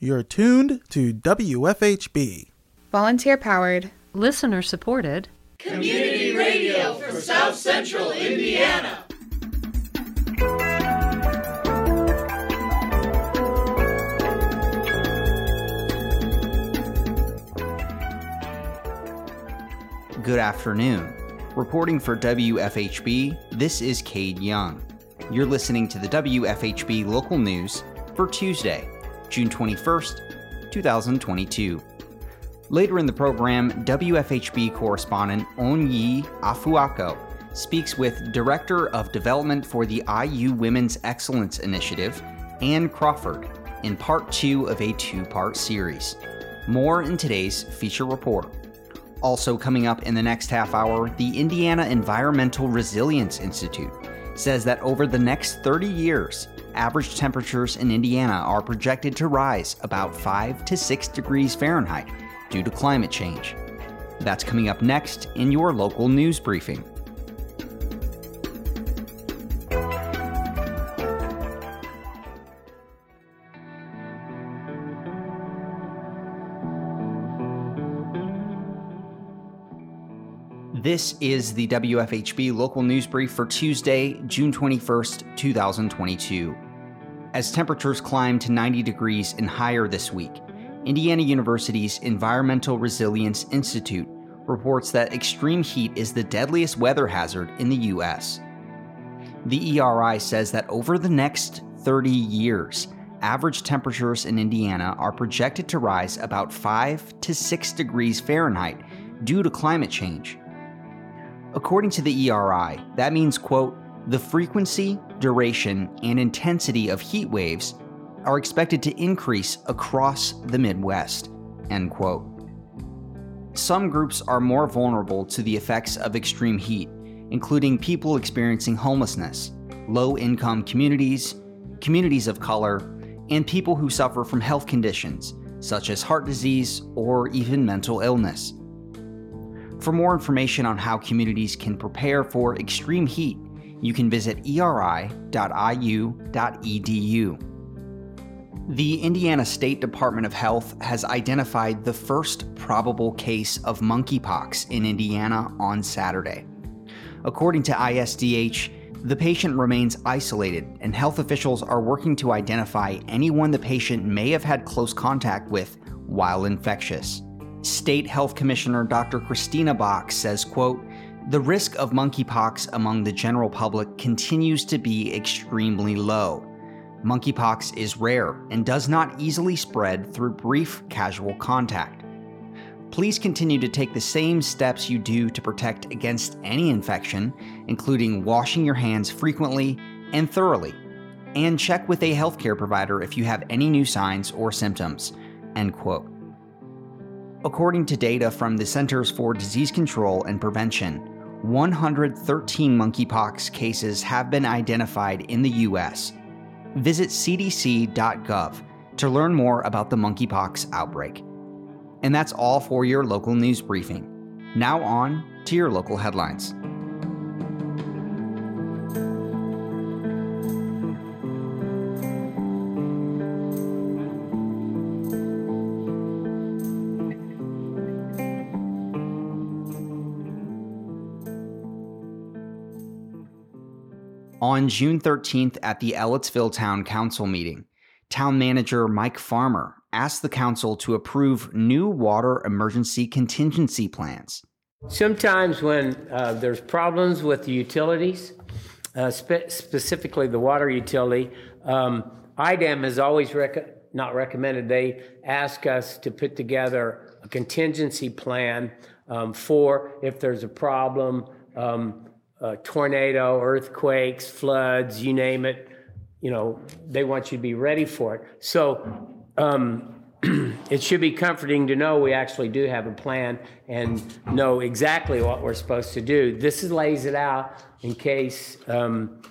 You're tuned to WFHB. Volunteer powered, listener supported, community radio for South Central Indiana. Good afternoon. Reporting for WFHB, this is Cade Young. You're listening to the WFHB local news for Tuesday, June 21st, 2022. Later in the program, WFHB correspondent Onyi Afuako speaks with Director of Development for the IU Women's Excellence Initiative, Ann Crawford, in part two of a two part series. More in today's feature report. Also, coming up in the next half hour, the Indiana Environmental Resilience Institute says that over the next 30 years, average temperatures in Indiana are projected to rise about 5 to 6 degrees Fahrenheit due to climate change. That's coming up next in your local news briefing. This is the WFHB local news brief for Tuesday, June 21st, 2022. As temperatures climb to 90 degrees and higher this week, Indiana University's Environmental Resilience Institute reports that extreme heat is the deadliest weather hazard in the U.S. The ERI says that over the next 30 years, average temperatures in Indiana are projected to rise about 5 to 6 degrees Fahrenheit due to climate change. According to the ERI, that means, quote, the frequency, duration, and intensity of heat waves are expected to increase across the Midwest, end quote. Some groups are more vulnerable to the effects of extreme heat, including people experiencing homelessness, low income communities, communities of color, and people who suffer from health conditions such as heart disease or even mental illness. For more information on how communities can prepare for extreme heat, you can visit eri.iu.edu. The Indiana State Department of Health has identified the first probable case of monkeypox in Indiana on Saturday. According to ISDH, the patient remains isolated, and health officials are working to identify anyone the patient may have had close contact with while infectious. State Health Commissioner Dr. Kristina Box says, quote, the risk of monkeypox among the general public continues to be extremely low. Monkeypox is rare and does not easily spread through brief casual contact. Please continue to take the same steps you do to protect against any infection, including washing your hands frequently and thoroughly, and check with a healthcare provider if you have any new signs or symptoms. End quote. According to data from the Centers for Disease Control and Prevention, 113 monkeypox cases have been identified in the U.S. Visit cdc.gov to learn more about the monkeypox outbreak. And that's all for your local news briefing. Now on to your local headlines. On June 13th at the Ellettsville Town Council meeting, Town Manager Mike Farmer asked the council to approve new water emergency contingency plans. Sometimes when uh, there's problems with the utilities, uh, spe- specifically the water utility, um, IDEM has always rec- not recommended. They ask us to put together a contingency plan um, for if there's a problem. Um, uh, tornado, earthquakes, floods, you name it. You know, they want you to be ready for it. So um, it should be comforting to know we actually do have a plan and know exactly what we're supposed to do. This lays it out in case um,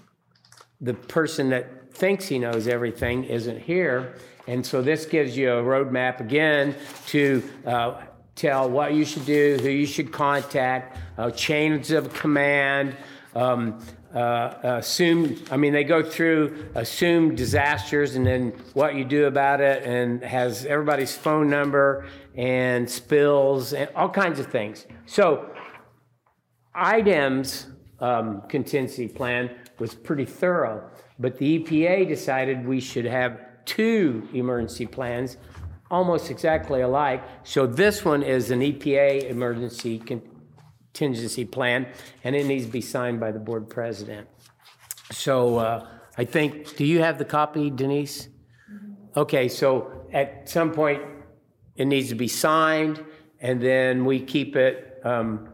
the person that thinks he knows everything isn't here. And so this gives you a roadmap again to uh, tell what you should do, who you should contact, uh, chains of command, um, uh, assumed, I mean, they go through assumed disasters and then what you do about it and has everybody's phone number and spills and all kinds of things. So IDEM's um, contingency plan was pretty thorough, but the EPA decided we should have two emergency plans, almost exactly alike. So this one is an EPA emergency contingency plan, and it needs to be signed by the board president. So uh, I think, do you have the copy, Denise? Okay, so at some point, it needs to be signed, and then we keep it um,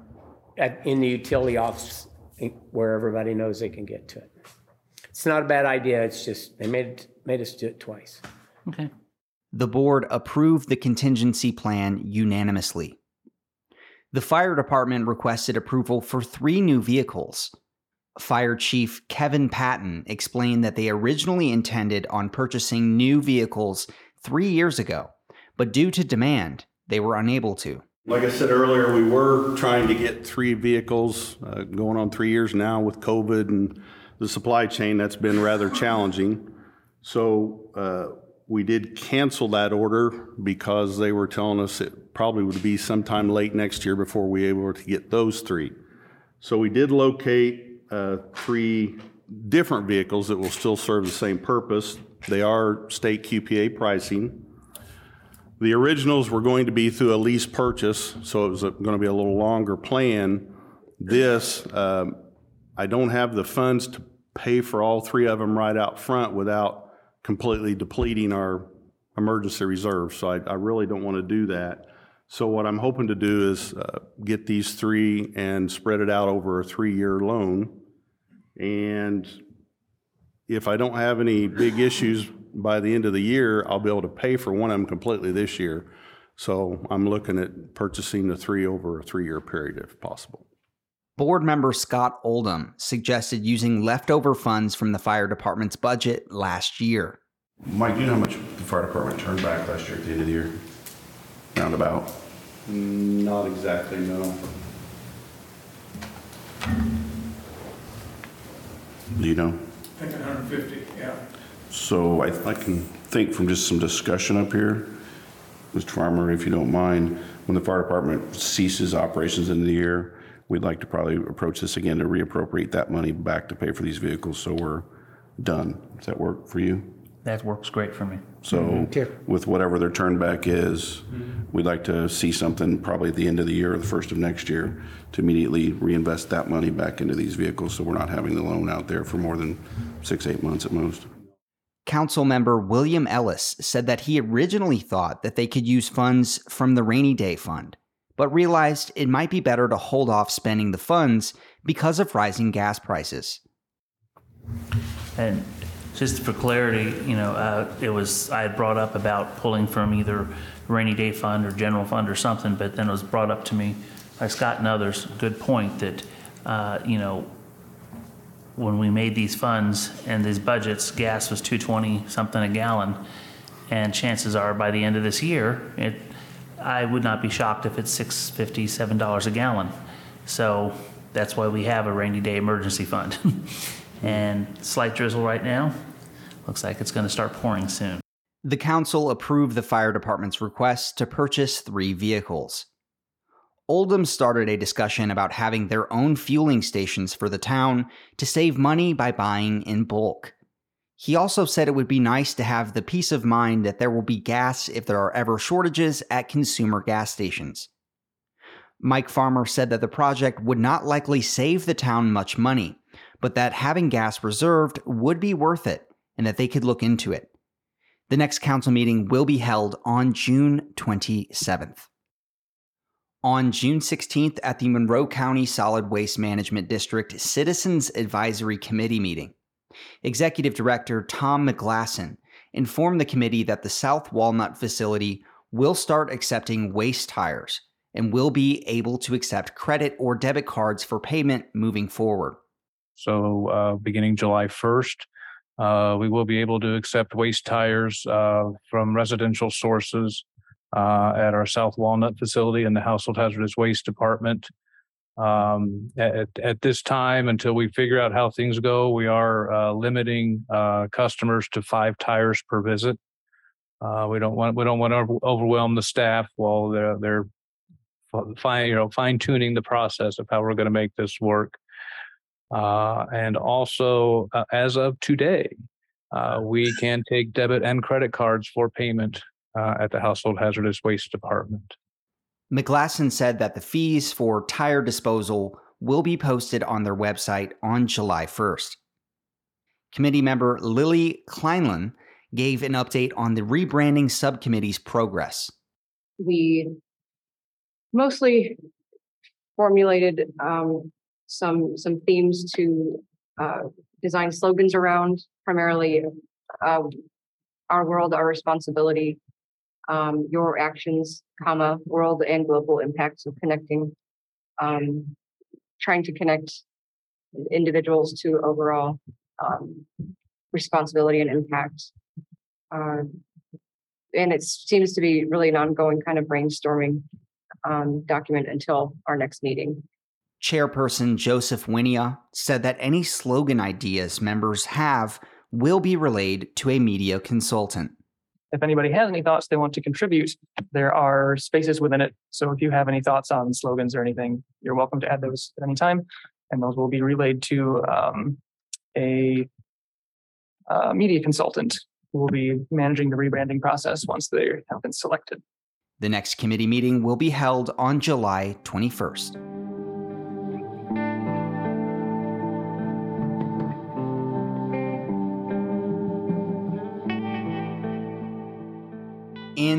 at, in the utility office where everybody knows they can get to it. It's not a bad idea. It's just they made made us do it twice. Okay. The board approved the contingency plan unanimously. The fire department requested approval for three new vehicles. Fire Chief Kevin Patton explained that they originally intended on purchasing new vehicles three years ago, but due to demand, they were unable to. Like I said earlier, we were trying to get three vehicles, uh, going on three years now with COVID and the supply chain. That's been rather challenging. So uh, we did cancel that order because they were telling us it probably would be sometime late next year before we were able to get those three. So we did locate uh, three different vehicles that will still serve the same purpose. They are state QPA pricing. The originals were going to be through a lease purchase, so it was going to be a little longer plan. This, um, I don't have the funds to pay for all three of them right out front without completely depleting our emergency reserve. So I, I really don't want to do that. So what I'm hoping to do is uh, get these three and spread it out over a three-year loan. And if I don't have any big issues by the end of the year, I'll be able to pay for one of them completely this year. So I'm looking at purchasing the three over a three-year period if possible. Board member Scott Oldham suggested using leftover funds from the fire department's budget last year. Mike, do you know how much the fire department turned back last year at the end of the year? Roundabout. Not exactly, no. Do you know? I think 150, yeah. So I, I can think from just some discussion up here, Mr. Farmer, if you don't mind, when the fire department ceases operations in the year, we'd like to probably approach this again to reappropriate that money back to pay for these vehicles so we're done. Does that work for you? That works great for me. So mm-hmm. with whatever their turn back is, mm-hmm. we'd like to see something probably at the end of the year or the first of next year to immediately reinvest that money back into these vehicles so we're not having the loan out there for more than six, eight months at most. Council member William Ellis said that he originally thought that they could use funds from the rainy day fund, but realized it might be better to hold off spending the funds because of rising gas prices. And just for clarity, you know, uh, it was, I had brought up about pulling from either rainy day fund or general fund or something, but then it was brought up to me by Scott and others, good point, that, uh, you know, when we made these funds and these budgets, gas was 220 something a gallon. And chances are by the end of this year, it, I would not be shocked if it's 650 $7 a gallon. So that's why we have a rainy day emergency fund. and slight drizzle right now. Looks like it's going to start pouring soon. The council approved the fire department's request to purchase three vehicles. Oldham started a discussion about having their own fueling stations for the town to save money by buying in bulk. He also said it would be nice to have the peace of mind that there will be gas if there are ever shortages at consumer gas stations. Mike Farmer said that the project would not likely save the town much money, but that having gas reserved would be worth it and that they could look into it. The next council meeting will be held on June 27th. On June 16th at the Monroe County Solid Waste Management District Citizens Advisory Committee meeting, Executive Director Tom McGlasson informed the committee that the South Walnut facility will start accepting waste tires and will be able to accept credit or debit cards for payment moving forward. So, uh, beginning July 1st, uh, we will be able to accept waste tires uh, from residential sources uh, at our South Walnut facility in the Household Hazardous Waste Department. Um, at, at this time, until we figure out how things go, we are uh, limiting uh, customers to five tires per visit. Uh, we don't want we don't want to overwhelm the staff while they're they're fine you know fine tuning the process of how we're going to make this work. Uh, and also, uh, as of today, uh, we can take debit and credit cards for payment at the Household Hazardous Waste Department. McGlasson said that the fees for tire disposal will be posted on their website on July 1st. Committee member Lily Kleinlen gave an update on the rebranding subcommittee's progress. We mostly formulated um, some some themes to uh, design slogans around, primarily uh, "Our World, Our Responsibility," um, your actions, comma, world and global impacts of connecting, um, trying to connect individuals to overall um, responsibility and impact. Uh, and it seems to be really an ongoing kind of brainstorming um, document until our next meeting. Chairperson Joseph Winia said that any slogan ideas members have will be relayed to a media consultant if anybody has any thoughts they want to contribute, there are spaces within it. So if you have any thoughts on slogans or anything, you're welcome to add those at any time. And those will be relayed to um, a, media consultant who will be managing the rebranding process once they have been selected. The next committee meeting will be held on July 21st.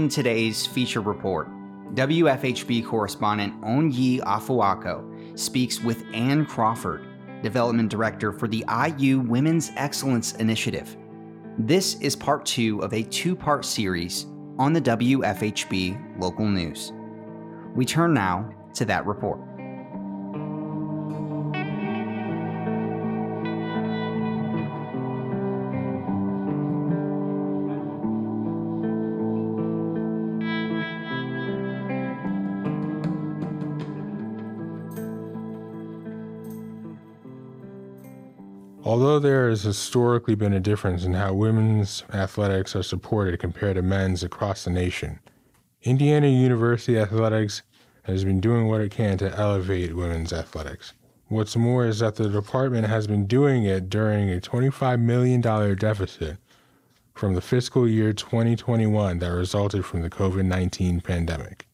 In today's feature report, WFHB correspondent Onyi Afuako speaks with Ann Crawford, Development Director for the IU Women's Excellence Initiative. This is part two of a two part series on the WFHB local news. We turn now to that report. Although there has historically been a difference in how women's athletics are supported compared to men's across the nation, Indiana University Athletics has been doing what it can to elevate women's athletics. What's more is that the department has been doing it during a $25 million deficit from the fiscal year 2021 that resulted from the COVID 19 pandemic.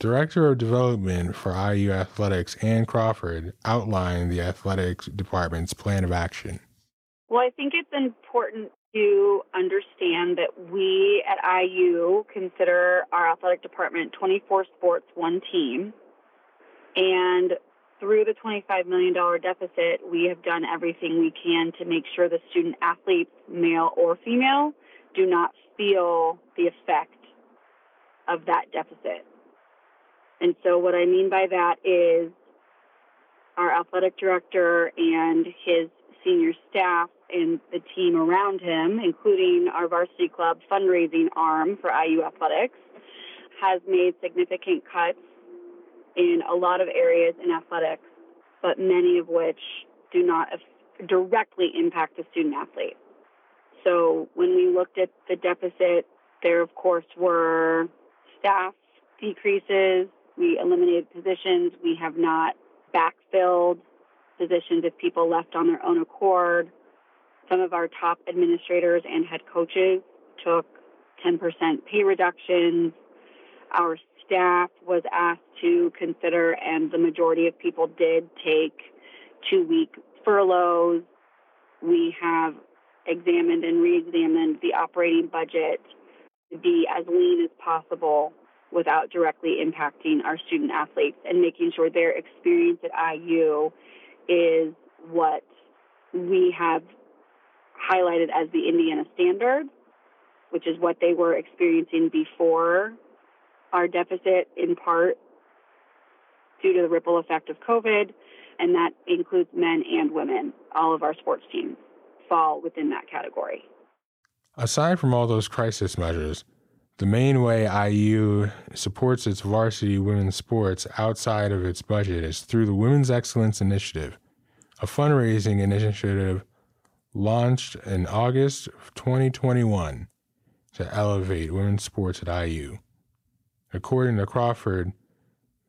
Director of Development for IU Athletics, Ann Crawford, outlined the athletics department's plan of action. Well, I think it's important to understand that we at IU consider our athletic department 24 sports, one team. And through the $25 million deficit, we have done everything we can to make sure the student athletes, male or female, do not feel the effect of that deficit. And so, what I mean by that is our athletic director and his senior staff and the team around him, including our varsity club fundraising arm for IU Athletics, has made significant cuts in a lot of areas in athletics, but many of which do not directly impact the student athlete. So when we looked at the deficit, there of course were staff decreases, we eliminated positions. We have not backfilled positions if people left on their own accord. Some of our top administrators and head coaches took 10% pay reductions. Our staff was asked to consider, and the majority of people did take two week furloughs. We have examined and re examined the operating budget to be as lean as possible without directly impacting our student athletes and making sure their experience at IU is what we have highlighted as the Indiana standard, which is what they were experiencing before our deficit, in part due to the ripple effect of COVID, and that includes men and women. All of our sports teams fall within that category. Aside from all those crisis measures, The main way IU supports its varsity women's sports outside of its budget is through the Women's Excellence Initiative, a fundraising initiative launched in August of 2021 to elevate women's sports at IU. According to Crawford,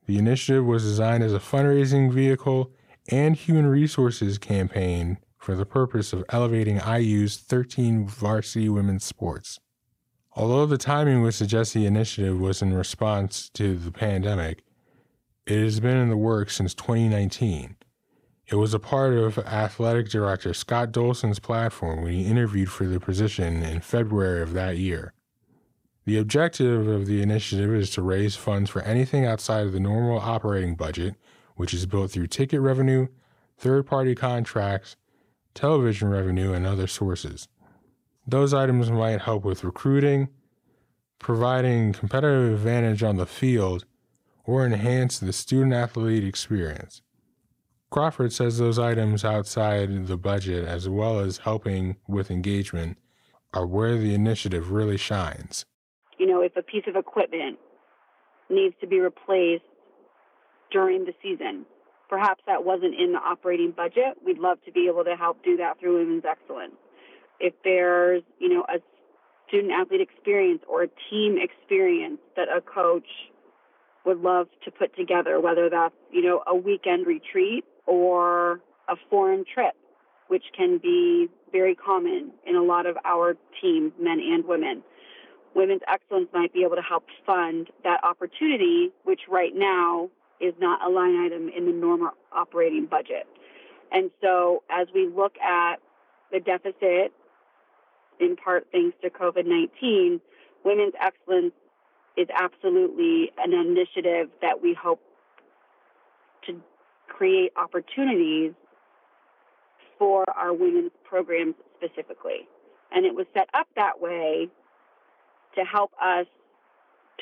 the initiative was designed as a fundraising vehicle and human resources campaign for the purpose of elevating IU's 13 varsity women's sports. Although the timing would suggest the initiative was in response to the pandemic, it has been in the works since 2019. It was a part of athletic director Scott Dolson's platform when he interviewed for the position in February of that year. The objective of the initiative is to raise funds for anything outside of the normal operating budget, which is built through ticket revenue, third party contracts, television revenue, and other sources. Those items might help with recruiting, providing competitive advantage on the field, or enhance the student athlete experience. Crawford says those items outside the budget, as well as helping with engagement, are where the initiative really shines. You know, if a piece of equipment needs to be replaced during the season, perhaps that wasn't in the operating budget. We'd love to be able to help do that through Women's Excellence if there's, you know, a student athlete experience or a team experience that a coach would love to put together, whether that's, you know, a weekend retreat or a foreign trip, which can be very common in a lot of our teams, men and women. Women's Excellence might be able to help fund that opportunity, which right now is not a line item in the normal operating budget. And so as we look at the deficit in part thanks to COVID 19, Women's Excellence is absolutely an initiative that we hope to create opportunities for our women's programs specifically. And it was set up that way to help us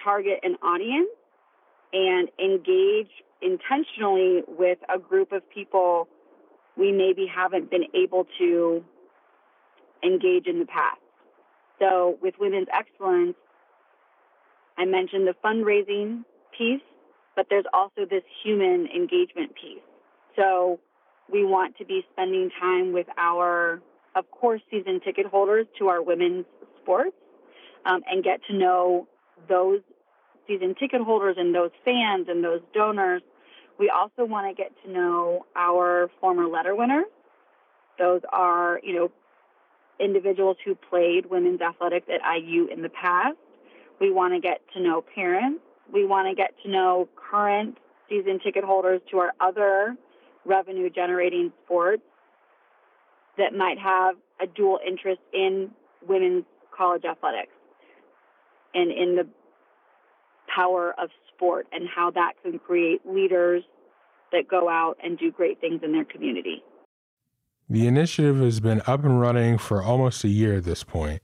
target an audience and engage intentionally with a group of people we maybe haven't been able to engage in the past. So with Women's Excellence, I mentioned the fundraising piece, but there's also this human engagement piece. So we want to be spending time with our, of course, season ticket holders to our women's sports um, and get to know those season ticket holders and those fans and those donors. We also want to get to know our former letter winners. Those are, you know, individuals who played women's athletics at IU in the past. We want to get to know parents. We want to get to know current season ticket holders to our other revenue generating sports that might have a dual interest in women's college athletics and in the power of sport and how that can create leaders that go out and do great things in their community. The initiative has been up and running for almost a year at this point.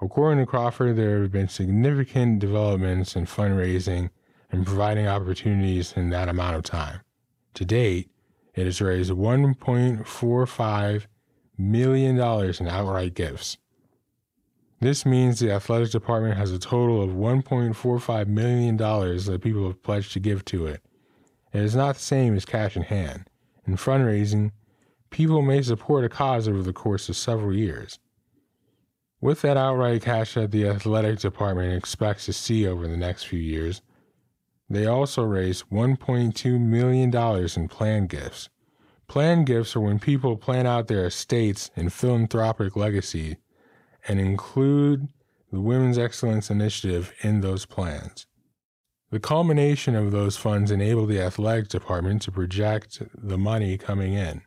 According to Crawford, there have been significant developments in fundraising and providing opportunities in that amount of time. To date, it has raised $1.45 million in outright gifts. This means the athletic department has a total of $1.45 million that people have pledged to give to it. It is not the same as cash in hand. In fundraising, people may support a cause over the course of several years. With that outright cash that the athletic department expects to see over the next few years, they also raised $1.2 million in planned gifts. Planned gifts are when people plan out their estates and philanthropic legacy and include the Women's Excellence Initiative in those plans. The culmination of those funds enable the athletic department to project the money coming in.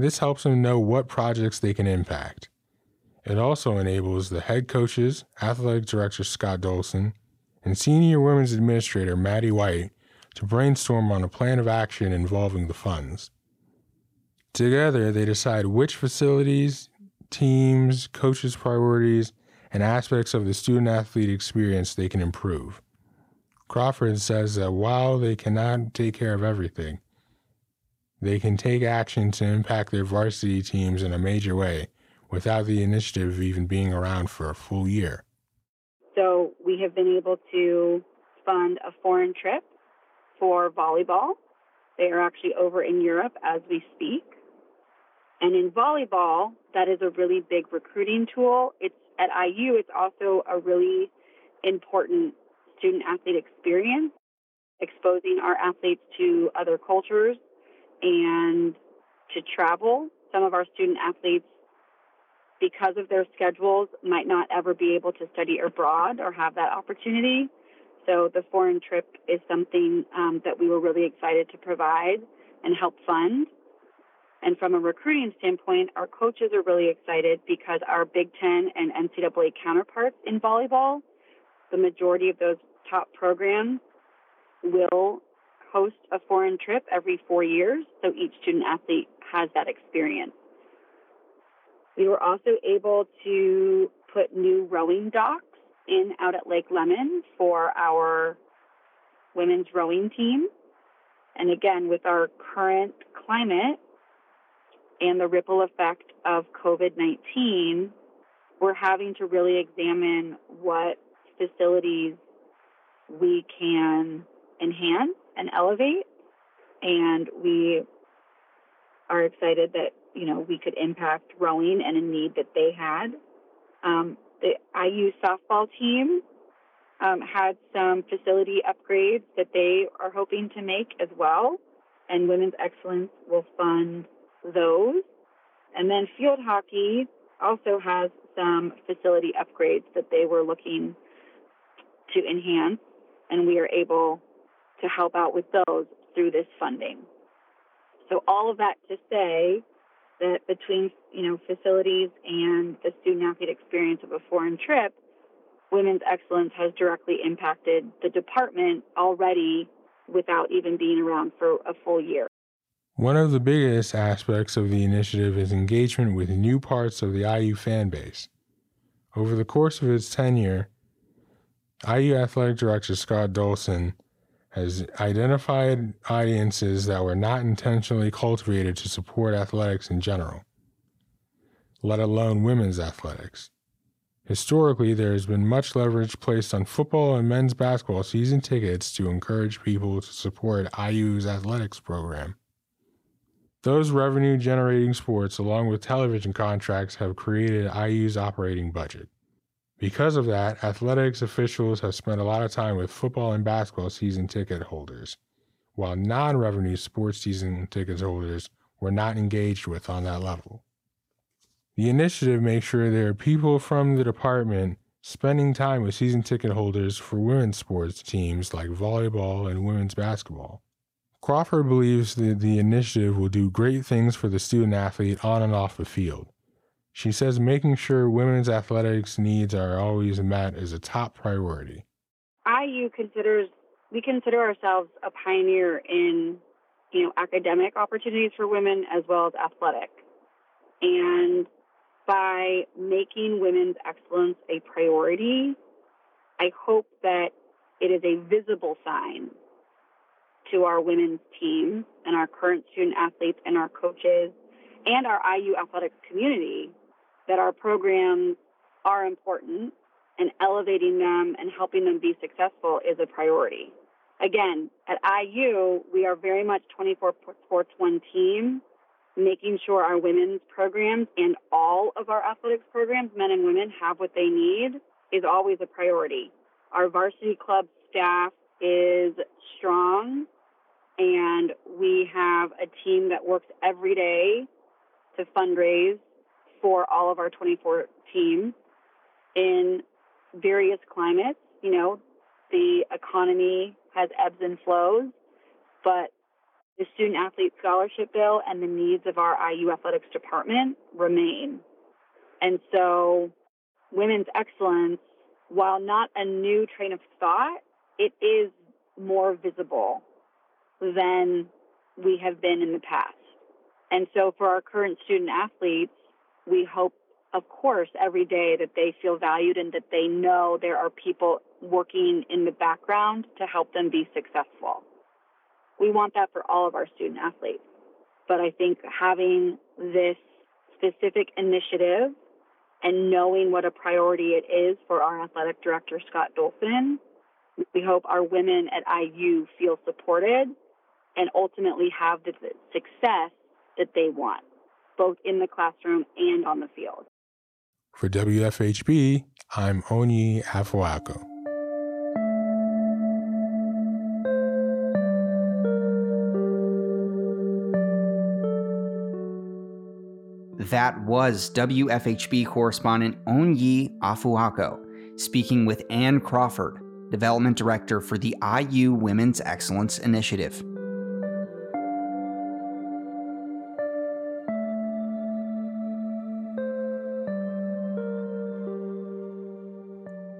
This helps them know what projects they can impact. It also enables the head coaches, athletic director Scott Dolson, and senior women's administrator Maddie White to brainstorm on a plan of action involving the funds. Together, they decide which facilities, teams, coaches' priorities, and aspects of the student athlete experience they can improve. Crawford says that while they cannot take care of everything, they can take action to impact their varsity teams in a major way without the initiative even being around for a full year. So we have been able to fund a foreign trip for volleyball. They are actually over in Europe as we speak. And in volleyball, that is a really big recruiting tool. It's at IU, it's also a really important student athlete experience, exposing our athletes to other cultures and to travel. Some of our student athletes, because of their schedules, might not ever be able to study abroad or have that opportunity. So the foreign trip is something um, that we were really excited to provide and help fund. And from a recruiting standpoint, our coaches are really excited because our Big Ten and NCAA counterparts in volleyball, the majority of those top programs will host a foreign trip every four years. So each student athlete has that experience. We were also able to put new rowing docks in out at Lake Lemon for our women's rowing team. And again, with our current climate and the ripple effect of COVID 19, we're having to really examine what facilities we can enhance and elevate. And we are excited that, you know, we could impact rowing and a need that they had. Um, the IU softball team um, had some facility upgrades that they are hoping to make as well, and Women's Excellence will fund those. And then field hockey also has some facility upgrades that they were looking to enhance, and we are able to help out with those through this funding. So all of that to say that between you know facilities and the student athlete experience of a foreign trip, women's excellence has directly impacted the department already without even being around for a full year. One of the biggest aspects of the initiative is engagement with new parts of the IU fan base. Over the course of its tenure, IU Athletic Director Scott Dolson has identified audiences that were not intentionally cultivated to support athletics in general, let alone women's athletics. Historically, there has been much leverage placed on football and men's basketball season tickets to encourage people to support IU's athletics program. Those revenue generating sports, along with television contracts, have created IU's operating budget. Because of that, athletics officials have spent a lot of time with football and basketball season ticket holders, while non revenue sports season ticket holders were not engaged with on that level. The initiative makes sure there are people from the department spending time with season ticket holders for women's sports teams like volleyball and women's basketball. Crawford believes that the initiative will do great things for the student athlete on and off the field. She says making sure women's athletics needs are always met is a top priority. IU considers we consider ourselves a pioneer in you know academic opportunities for women as well as athletic. And by making women's excellence a priority, I hope that it is a visible sign to our women's team and our current student athletes and our coaches and our IU athletics community that our programs are important and elevating them and helping them be successful is a priority. Again, at IU, we are very much 24 sports one team, making sure our women's programs and all of our athletics programs, men and women, have what they need is always a priority. Our varsity club staff is strong, and we have a team that works every day to fundraise for all of our 24 teams in various climates. You know, the economy has ebbs and flows, but the student athlete scholarship bill and the needs of our IU athletics department remain. And so, women's excellence, while not a new train of thought, it is more visible than we have been in the past. And so, for our current student athletes, we hope, of course, every day that they feel valued and that they know there are people working in the background to help them be successful. We want that for all of our student athletes. But I think having this specific initiative and knowing what a priority it is for our athletic director, Scott Dolson, we hope our women at IU feel supported and ultimately have the success that they want, both in the classroom and on the field. For WFHB, I'm Onyi Afuako. That was WFHB correspondent Onyi Afuako speaking with Ann Crawford, Development Director for the IU Women's Excellence Initiative.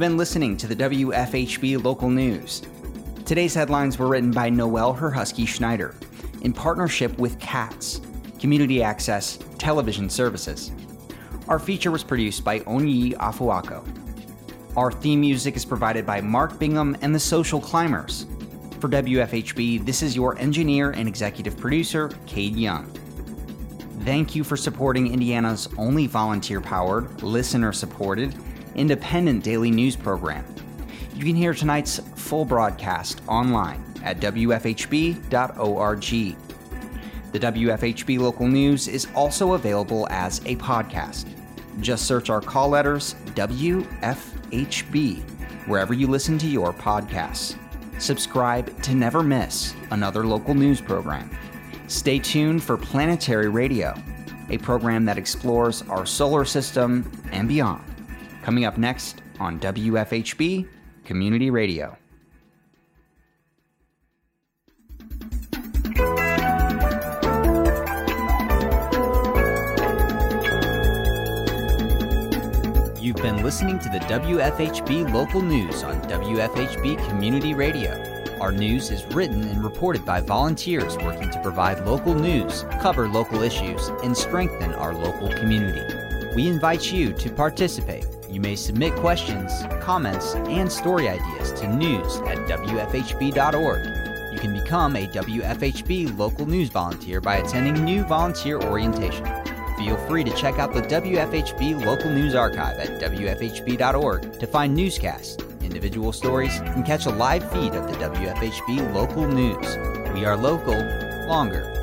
been listening to the WFHB local news. Today's headlines were written by Noel Herhusky Schneider in partnership with CATS, Community Access Television Services. Our feature was produced by Onyi Afuako. Our theme music is provided by Mark Bingham and the Social Climbers. For WFHB, this is your engineer and executive producer, Cade Young. Thank you for supporting Indiana's only volunteer powered, listener supported, independent daily news program. You can hear tonight's full broadcast online at WFHB.org. The WFHB local news is also available as a podcast. Just search our call letters WFHB wherever you listen to your podcasts. Subscribe to never miss another local news program. Stay tuned for Planetary Radio, a program that explores our solar system and beyond. Coming up next on WFHB Community Radio. You've been listening to the WFHB local news on WFHB Community Radio. Our news is written and reported by volunteers working to provide local news, cover local issues, and strengthen our local community. We invite you to participate you may submit questions, comments, and story ideas to news at WFHB.org. You can become a WFHB local news volunteer by attending new volunteer orientation. Feel free to check out the WFHB local news archive at WFHB.org to find newscasts, individual stories, and catch a live feed of the WFHB local news. We are local, longer,